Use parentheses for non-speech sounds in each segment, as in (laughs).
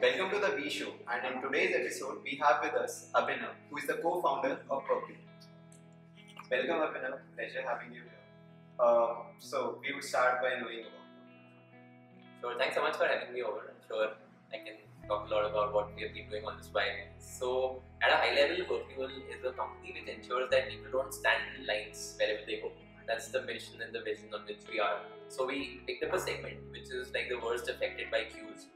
Welcome to the V Show, and in today's episode, we have with us Abhinav, who is the co-founder of Perpule. Welcome, Abhinav. Pleasure having you here. Uh, so, we would start by knowing about you. So thanks so much for having me over. I'm sure I can talk a lot about what we have been doing on this while. So at a high level, Perpule is a company which ensures that people don't stand in lines wherever they go. That's the mission and the vision on which we are. So we picked up a segment which is like the worst affected by queues.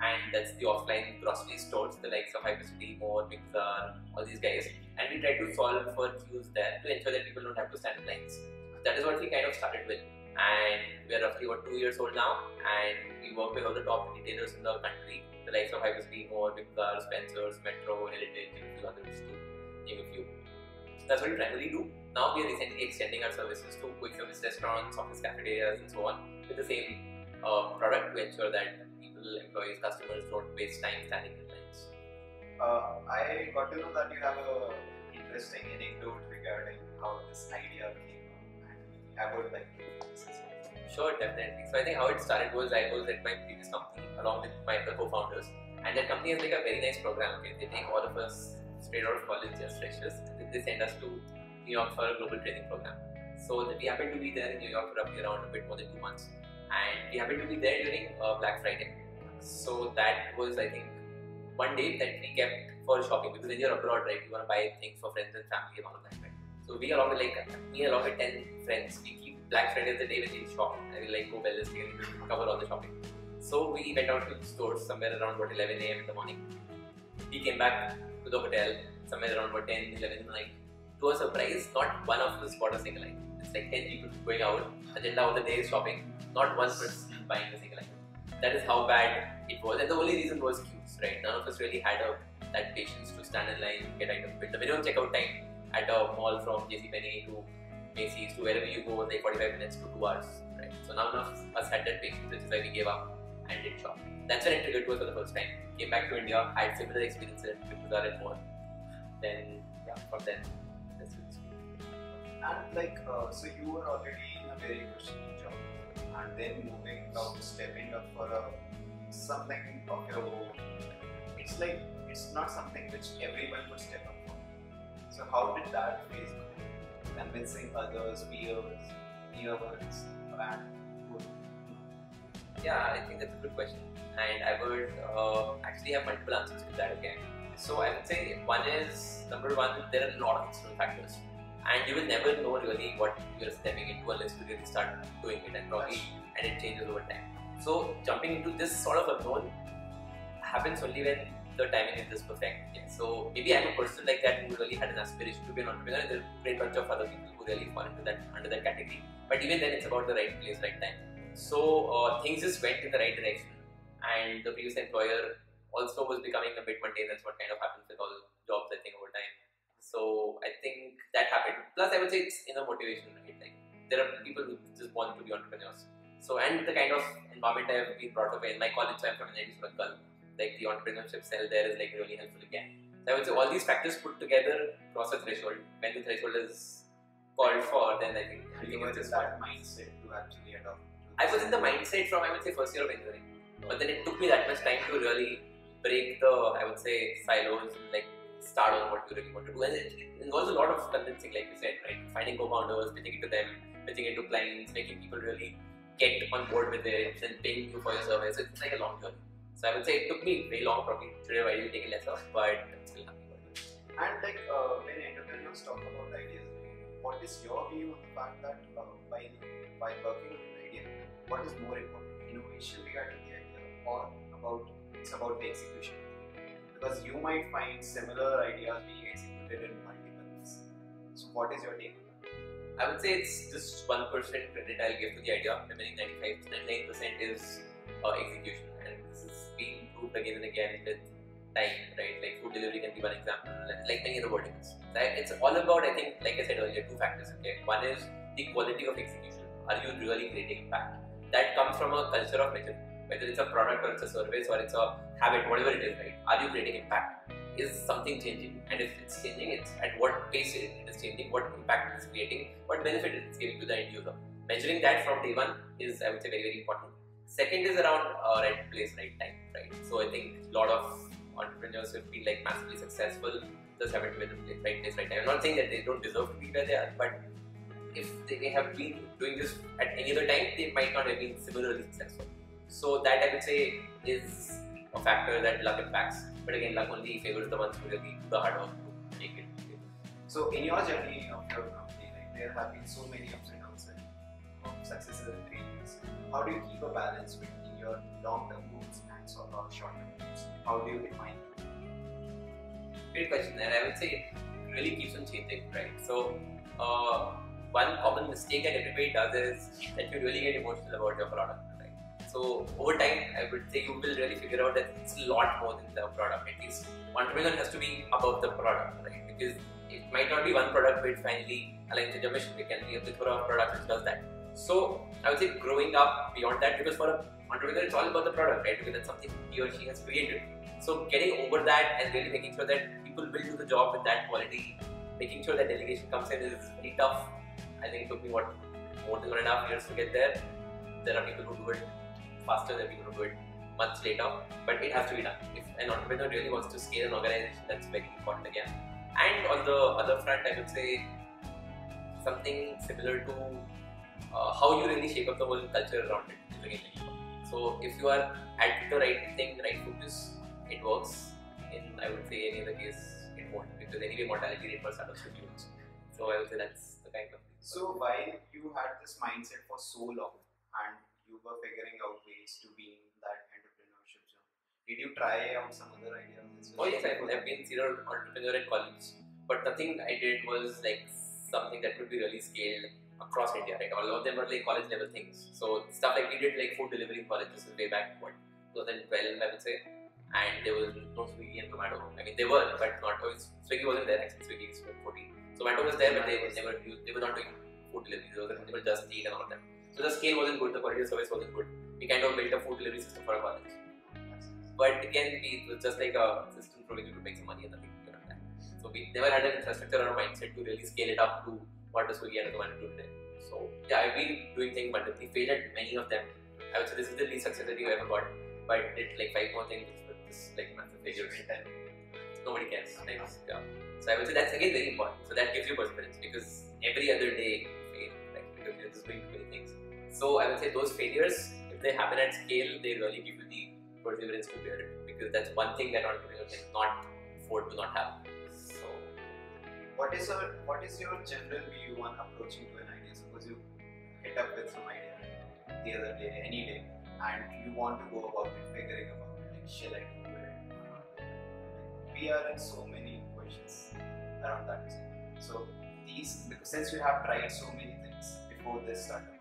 And that's the offline grocery stores, the likes of Hypercity, More, Mixar, all these guys. And we try to solve for queues there to ensure that people don't have to stand in lines. That is what we kind of started with and we're roughly about two years old now and we work with all the top retailers in the country the likes of Hypercity, More, Bigcar, Spencer's, Metro, Heritage and a few others too, name a few. So that's what we primarily do. Now we are recently extending our services to quick service restaurants, office cafeterias and so on with the same uh, product to ensure that people, employees, customers don't waste time standing in lines. Uh, I got to know that you have a interesting anecdote regarding how this idea came up, I would like to it. Sure, definitely. So I think how it started was I was at my previous company along with my other co-founders, and that company has like a very nice program. Okay, they take all of us straight out of college as freshers, and they send us to New York for a global training program. So we happened to be there in New York for roughly around a bit more than two months, and we happened to be there during uh, Black Friday. So that was I think one day that we kept for shopping because when you're abroad, right, you want to buy things for friends and family and all of that, right? So we along with like me along with ten friends, we keep Black Friday the day when we shop. I will like go ballistic and cover all the shopping. So we went out to the stores somewhere around what 11 a.m. in the morning. We came back to the hotel somewhere around what 10, 11 in the night. To our surprise, not one of us bought a single item. It's like 10 people going out. Agenda of the day is shopping. Not one person buying a single item. That is how bad it was. And the only reason was queues, right? None of us really had a, that patience to stand in line, get items built. The minimum checkout time at a mall from JCPenney to Macy's to wherever you go like 45 minutes to 2 hours, right? So none of us had that patience, which is why we gave up and did shop. That's when it triggered to us for the first time. Came back to India, had similar experiences with Bazaar and more. Then, yeah, from then, that's it. And like, uh, so you were already in a very questionable job, and then moving out, stepping up for a something of your own. It's like it's not something which everyone would step up for. So how did that phase go? Convincing others, peers, near ones, and who- Yeah, I think that's a good question. And I would uh, actually have multiple answers to that again. So I would say one is number one, there are a lot of external factors. And you will never know really what you're stepping into unless you really start doing it and probably and it changes over time. So jumping into this sort of unknown happens only when the timing is just perfect. Yeah. So maybe I'm a person like that who really had an aspiration to be an entrepreneur. There's a great bunch of other people who really fall into that under that category. But even then, it's about the right place, right time. So uh, things just went in the right direction, and the previous employer also was becoming a bit mundane. That's what kind of happens with all jobs, I think, over time. So I think that happened. Plus, I would say it's inner motivation, right? Like there are people who just want to be entrepreneurs. So and the kind of environment I have been brought up in my college, so I'm from an Surat like the entrepreneurship cell there is like really helpful again. So I would say all these factors put together cross a threshold. When the threshold is called for, then I think you everything were is in just that mindset to actually adopt. I was in the mindset from I would say first year of engineering, but then it took me that much time to really break the I would say silos and like start on what you really want to do. And it, involves a lot of convincing, like you said, right? Finding co-founders, pitching it to them, pitching it to clients, making people really get on board with it, and paying you for your service. It's like a long journey. So I would say it took me very long, probably today why you take it but I'm still happy about it. And like uh, when entrepreneurs talk about ideas, what is your view on the fact that uh, while while working on an idea, what is more important, innovation regarding the idea, or about it's about the execution? Because you might find similar ideas being executed in multiple ways. So what is your take on that? I would say it's just one percent credit I'll give to the idea. Of remaining 95, 99 percent is uh, execution, and this is being proved again and again with time, right? Like food delivery can be one example, like many other verticals. Right? It's all about, I think, like I said earlier, two factors. Okay, one is the quality of execution. Are you really creating impact? That comes from a culture of measuring. Whether it's a product or it's a service or it's a habit, whatever it is, right? Are you creating impact? Is something changing? And if it's changing, it's at what pace it is changing, what impact it is creating, what benefit it is giving to the end user. Measuring that from day one is, I would say, very, very important. Second is around uh, right place, right time, right? So I think a lot of entrepreneurs will feel like massively successful just haven't been in the right place, right time. I'm not saying that they don't deserve to be where they are, but if they have been doing this at any other time, they might not have been similarly successful. So that I would say is a factor that luck impacts. But again, luck only favors the ones who really do the hard work to make it. So in your journey of your company, like there have been so many ups and downs and successes and failures. How do you keep a balance between your long-term goals and sort of short-term goals? How do you define them? Great question, and I would say it really keeps on changing, right? So, uh, one common mistake that everybody does is that you really get emotional about your product? So, over time, I would say you will really figure out that it's a lot more than the product. At least entrepreneur has to be above the product, right? Because it might not be one product which finally aligns with your mission. It can be a plethora of products which does that. So, I would say growing up beyond that, because for an entrepreneur, it's all about the product, right? Because that's something he or she has created. So, getting over that and really making sure that people will do the job with that quality. Making sure that delegation comes in is very tough. I think it took me what more than one and a half years to get there. There are people who do it faster, there are people who do it months later, but it has to be done. If an entrepreneur really wants to scale an organization, that's very important again. And on the other front, I would say something similar to uh, how you really shape up the whole culture around it. again. So if you are at the right thing, right focus, it works in I would say any other case it won't because anyway mortality rate for startups is huge. So I would say that's the kind of thing. So while you had this mindset for so long and you were figuring out ways to be in that entrepreneurship zone, did you try out some other ideas? as Oh yes, I've, I've been serial entrepreneur in college, but nothing I did was like something that could be really scaled across India. Right, all of them were like college level things. So stuff like we did like food delivery in college. This is way back what 2012, I would say. And there was no Swiggy and Zomato. I mean, they were, but not always. Swiggy wasn't there actually. Swiggy is 14. Zomato was there, but they were never used. They were not doing food delivery. They were, they were just eat and all of them. So the scale wasn't good. The quality of service wasn't good. We kind of built a food delivery system for our college. But again, we, it was just like a system for which you could make some money and nothing beyond that. So we never had an infrastructure or a mindset to really scale it up to what the Swiggy and Zomato do today. So yeah, I've been doing things but multiply, failed at many of them. I would say this is the least success that you ever got, but did like five more things with this like massive failure. (laughs) Nobody cares. Like, yeah. So I would say that's again very important. So that gives you perseverance because every other day So I would say those failures, if they happen at scale, they really give you the perseverance to bear it because that's one thing that entrepreneurs cannot afford to not have. So What is your what is your general view on approaching to an idea? Suppose you hit up with some idea the other day, any day, and you want to go about it, figuring about it, like shall I do it or not? We are in so many questions around that. So these because since you have tried so many things before this startup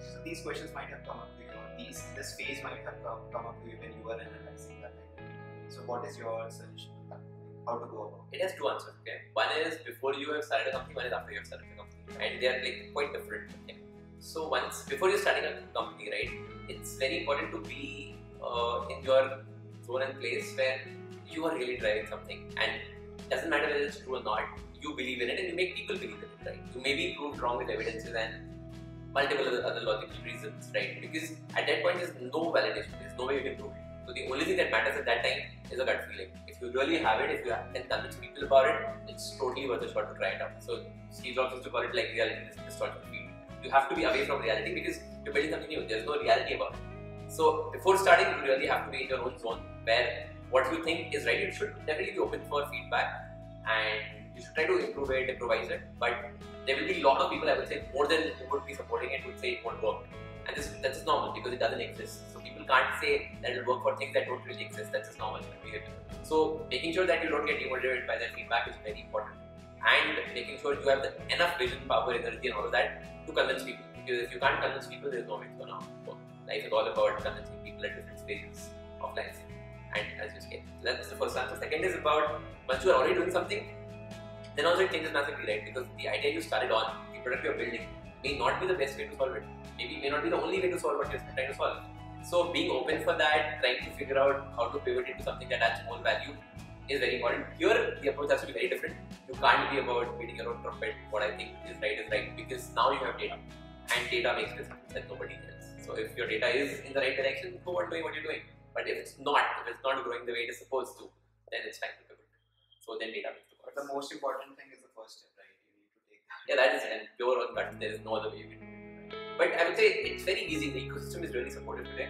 so these questions might have come up to you, or these this phase might have come, come up to you when you were analyzing that idea. So what is your suggestion on that? How to go about it? it has two answers. Okay, one is before you have started a company, one is after you have started a company, and they are like quite different. Okay? So once before you're starting a company, right, it's very important to be uh, in your zone and place where you are really driving something, and doesn't matter whether it's true or not. You believe in it, and you make people believe in it, right? You may be proved wrong with evidences and multiple other, logical reasons, right? Because at that point, there's no validation. There's no way you can prove it. So the only thing that matters at that time is a gut feeling. If you really have it, if you can convince people about it, it's totally worth a shot to try it out. So Steve Jobs used to call it like reality. You have to be away from reality because you're building something new. There's no reality about it. So before starting, you really have to be in your own zone where what you think is right. You should definitely be open for feedback and you should try to improve it, improvise it. But there will be a lot of people, I would say, more than who would be supporting it, would say it won't work. And this that's just normal because it doesn't exist. So people can't say that it will work for things that don't really exist. That's just normal. So making sure that you don't get demotivated by that feedback is very important. And making sure you have the enough vision, power, energy, and all of that to convince people. Because if you can't convince people, there's no way it's gonna work. Life is all about convincing people at different stages of life. And as you scale. So that's the first answer. Second is about once you are already doing something, then also it changes massively, right? Because the idea you started on, the product you're building, may not be the best way to solve it. Maybe may not be the only way to solve what you're trying to solve. So being open for that, trying to figure out how to pivot into something that adds more value is very important. Here the approach has to be very different. You can't be about beating your own trumpet. What I think is right is right because now you have data, and data makes decisions that nobody else. So if your data is in the right direction, go on doing what you're doing. But if it's not, if it's not growing the way it is supposed to, then it's time to pivot. So then data makes the most important thing is the first step, right? You need to take that. Yeah, that is and pure on gut. There is no other way you can do it. But I would say it's very easy. The ecosystem is really supportive today,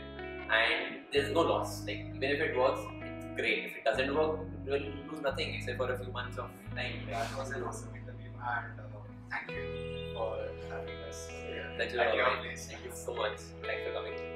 and there's no loss. Like even if it works, it's great. If it doesn't work, you will lose nothing except for a few months of time. That was an awesome interview, and uh, thank you for having us. Yeah, At your place. Thank you so much. Thanks for coming.